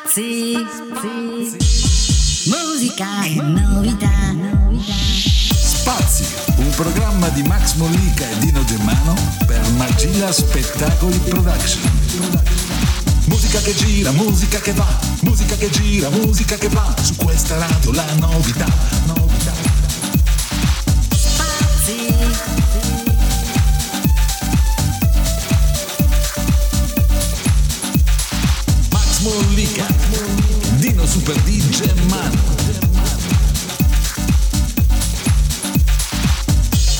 Spazi, musica e novità. Spazi, un programma di Max Mollica e Dino Germano per Magilla Spettacoli Production. Musica che gira, musica che va, musica che gira, musica che va, su questa radio la novità, novità.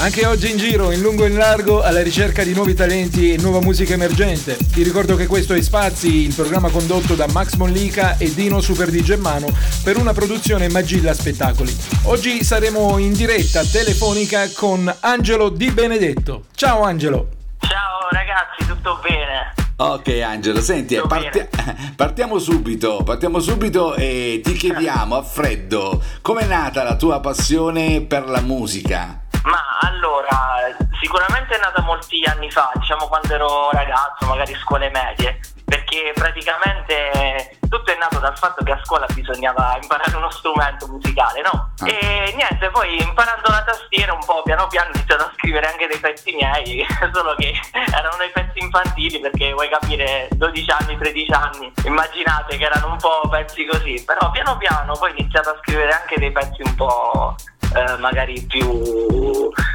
Anche oggi in giro, in lungo e in largo, alla ricerca di nuovi talenti e nuova musica emergente. Ti ricordo che questo è Spazi, il programma condotto da Max Mollica e Dino Super di Germano per una produzione Magilla Spettacoli. Oggi saremo in diretta telefonica con Angelo Di Benedetto. Ciao Angelo! Ciao ragazzi, tutto bene? Ok Angelo, senti, parti- partiamo subito, partiamo subito e ti chiediamo a freddo com'è nata la tua passione per la musica? Ma allora, sicuramente è nata molti anni fa, diciamo quando ero ragazzo, magari scuole medie, perché praticamente tutto è nato dal fatto che a scuola bisognava imparare uno strumento musicale, no? Ah. E niente, poi imparando la tastiera un po' piano piano ho iniziato a scrivere anche dei pezzi miei, solo che erano dei pezzi infantili perché vuoi capire 12 anni, 13 anni, immaginate che erano un po' pezzi così, però piano piano poi ho iniziato a scrivere anche dei pezzi un po' eh, magari più,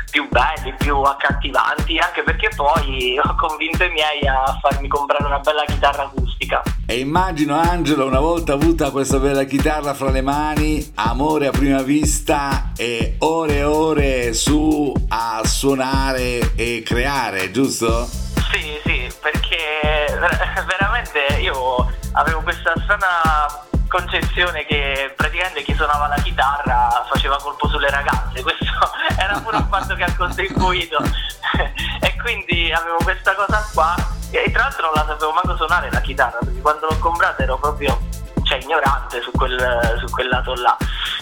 più belli, più accattivanti, anche perché poi ho convinto i miei a farmi comprare una bella chitarra acustica. E immagino Angelo una volta avuta questa bella chitarra fra le mani, amore a prima vista e ore e ore su a suonare e creare, giusto? Sì, sì, perché ver- veramente io avevo questa strana concezione che praticamente chi suonava la chitarra faceva colpo sulle ragazze, era pure un fatto che ha contribuito e quindi avevo questa cosa qua e tra l'altro non la sapevo manco suonare la chitarra perché quando l'ho comprata ero proprio cioè, ignorante su quel, su quel lato là.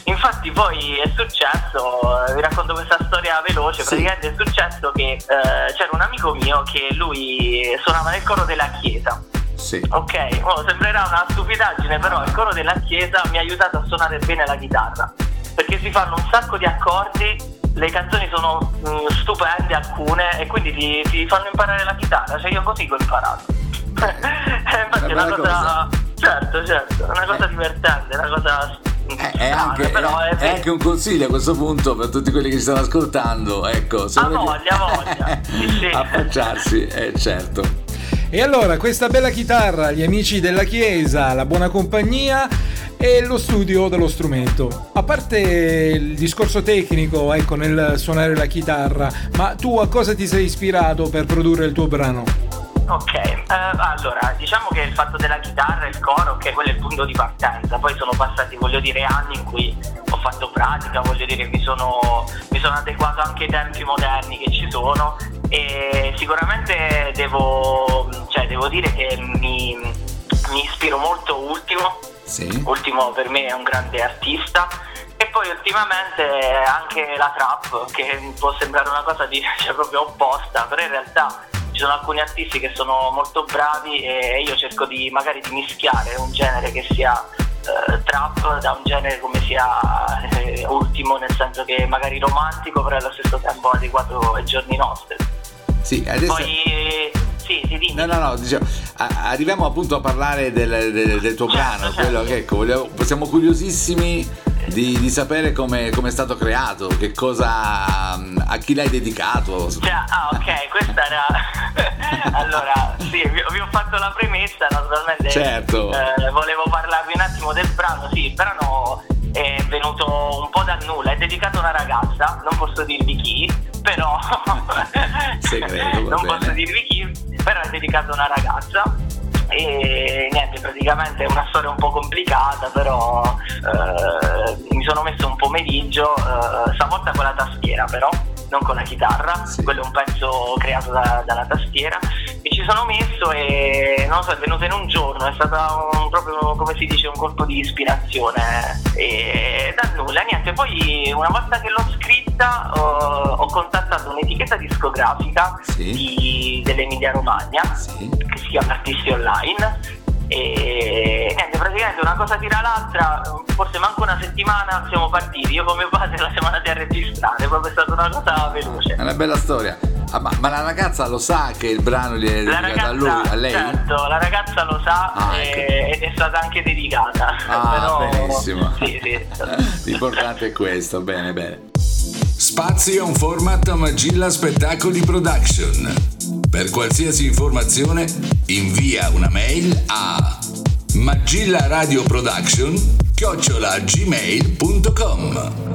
Infatti poi è successo, eh, vi racconto questa storia veloce, Sì. praticamente è successo che eh, c'era un amico mio che lui suonava nel coro della chiesa. Sì. Ok, oh, sembrerà una stupidaggine, però il coro della chiesa mi ha aiutato a suonare bene la chitarra. Perché si fanno un sacco di accordi, le canzoni sono mm, stupende alcune e quindi ti, ti fanno imparare la chitarra. Cioè io così ho imparato. Eh, Infatti è una bella cosa. Certo, certo, è una cosa Eh. divertente, una cosa. È, è strana, anche, però è- è, è anche un consiglio a questo punto per tutti quelli che ci stanno ascoltando, ecco, se Ha volete- voglia, ha voglia. Sì, sì. affacciarsi, eh, certo. E allora, questa bella chitarra, gli amici della chiesa, la buona compagnia e lo studio dello strumento. A parte il discorso tecnico, ecco, nel suonare la chitarra, ma tu a cosa ti sei ispirato per produrre il tuo brano? Ok, eh, allora diciamo che il fatto della chitarra e il coro, che quello è il punto di partenza, poi sono passati voglio dire anni in cui ho fatto pratica, voglio dire mi sono, mi sono adeguato anche ai tempi moderni che ci sono e sicuramente devo, cioè, devo dire che mi, mi ispiro molto Ultimo, Sì. Ultimo per me è un grande artista e poi ultimamente anche la trap che può sembrare una cosa di, cioè, proprio opposta però in realtà ci sono alcuni artisti che sono molto bravi e io cerco di magari di mischiare un genere che sia eh, trap da un genere come sia eh, ultimo nel senso che magari romantico però allo stesso tempo adeguato ai giorni nostri Sì, adesso... poi sì dimmi No, no, no, diciamo, arriviamo appunto a parlare del, del- del tuo Certo, brano, certo. quello che ecco, vogliamo- siamo curiosissimi di, di sapere come è stato creato, che cosa, a chi l'hai dedicato. Cioè, ah ok, questa era... allora, sì, vi, vi ho fatto la premessa, naturalmente Certo. eh, volevo parlarvi un attimo del brano, sì, il brano è venuto un po' dal nulla, è dedicato a una ragazza, non posso dirvi chi, però... Segreto, non bene. posso dirvi chi, è dedicato a una ragazza e niente praticamente è una storia un po' complicata però eh, mi sono messo un pomeriggio eh, stavolta con la tastiera però non con la chitarra Sì. quello è un pezzo creato da- dalla tastiera e ci sono messo e non so è venuto in un giorno è stato un- proprio come si dice un colpo di ispirazione e dal nulla niente poi una volta che l'ho scritta ho, ho contattato un'etichetta discografica Sì. di- dell'Emilia Romagna Sì. che si chiama Artisti Online e niente, praticamente cosa tira l'altra, forse manco una settimana siamo partiti. Io con mio padre la siamo andati a registrare, proprio è stata una cosa veloce. È una bella storia. Ah, ma, ma, la ragazza lo sa che il brano gli è dedicato ragazza, a lui, a lei? Certo, la ragazza lo sa ah, ecco. ed è stata anche dedicata. Ah, Però, benissimo. Sì, sì. L'importante è questo, bene, bene. Spazio è un format Magilla Spettacoli Production. Per qualsiasi informazione invia una mail a Magilla Radio Production chiocciolagmail.com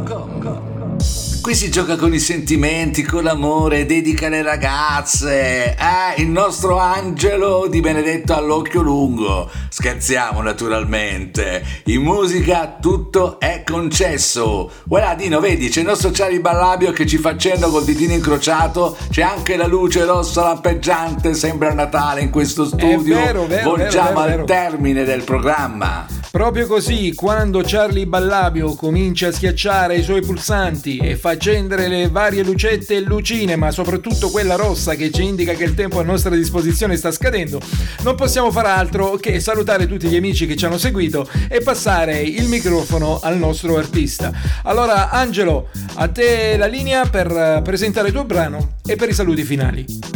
Qui si gioca con i sentimenti, con l'amore, dedica alle ragazze. Eh, il nostro angelo di Benedetto all'occhio lungo. Scherziamo naturalmente. In musica tutto è concesso. Guarda Dino, vedi, c'è il nostro Charlie Ballabio che ci fa accenno col ditino incrociato. C'è anche la luce rossa lampeggiante, sembra Natale in questo studio. È vero, vero, Volgiamo vero, vero, al termine del programma. Proprio così, quando Charlie Ballabio comincia a schiacciare i suoi pulsanti e fa accendere le varie lucette e lucine, ma soprattutto quella rossa che ci indica che il tempo a nostra disposizione sta scadendo, non possiamo far altro che salutare tutti gli amici che ci hanno seguito e passare il microfono al nostro artista. Allora, Angelo, a te la linea per presentare il tuo brano e per i saluti finali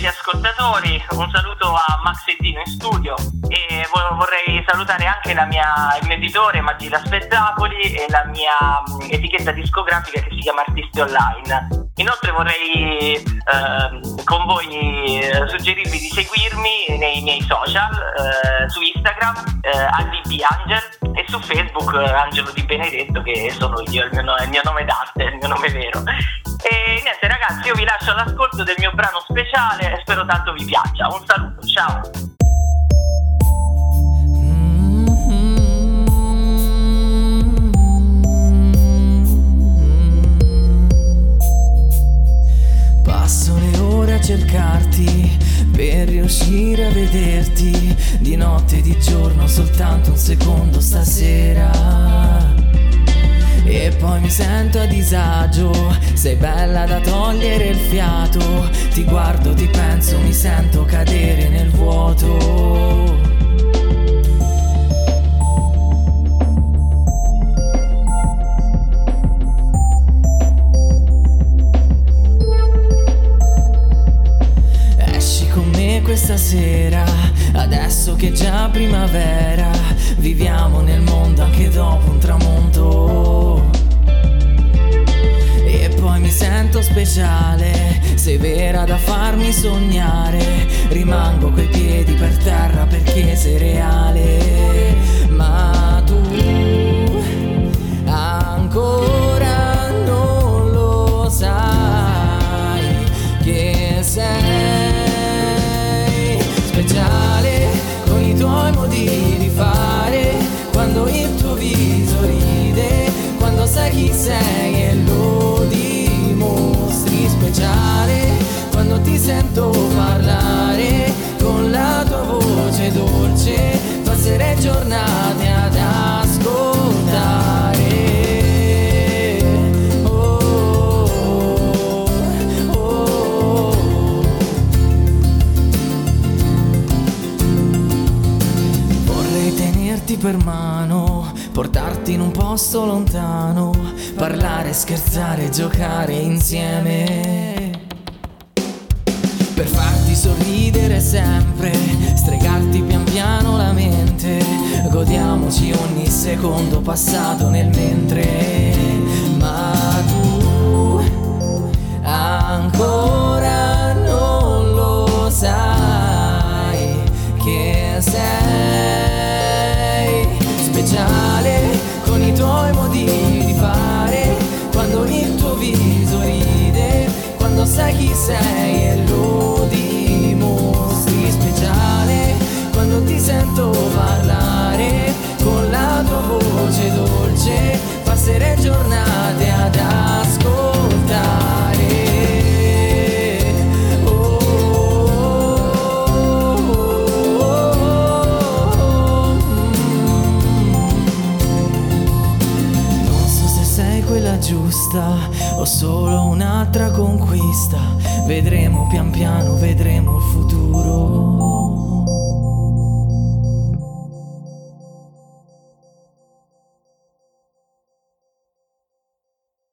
gli ascoltatori, un saluto a Max e Dino in studio e vorrei salutare anche mia, il mio editore Magila Spettacoli e la mia mm, etichetta discografica che si chiama Artisti Online. Inoltre vorrei eh, con voi eh, suggerirvi di seguirmi nei miei social, eh, su Instagram, eh, ADB Angel e su Facebook eh, Angelo Di Benedetto che sono io, il mio, il mio nome d'arte, il mio nome vero. E niente ragazzi, io vi lascio all'ascolto del mio brano speciale e spero tanto vi piaccia. Un saluto, ciao! Passo le ore a cercarti per riuscire a vederti di notte e di giorno soltanto un secondo stasera e poi mi sento a disagio, sei bella da togliere il fiato, ti guardo, ti penso, mi sento cadere nel vuoto. Questa sera, adesso che è già primavera, viviamo nel mondo anche dopo un tramonto sento speciale, sei vera da farmi sognare, rimango coi piedi per terra perché sei reale, ma per mano portarti in un posto lontano, parlare, scherzare, giocare insieme. Per farti sorridere sempre, stregarti pian piano la mente, godiamoci ogni secondo passato nel mentre. Ma tu ancora say. Giusta, ho solo un'altra conquista, vedremo pian piano, vedremo il futuro.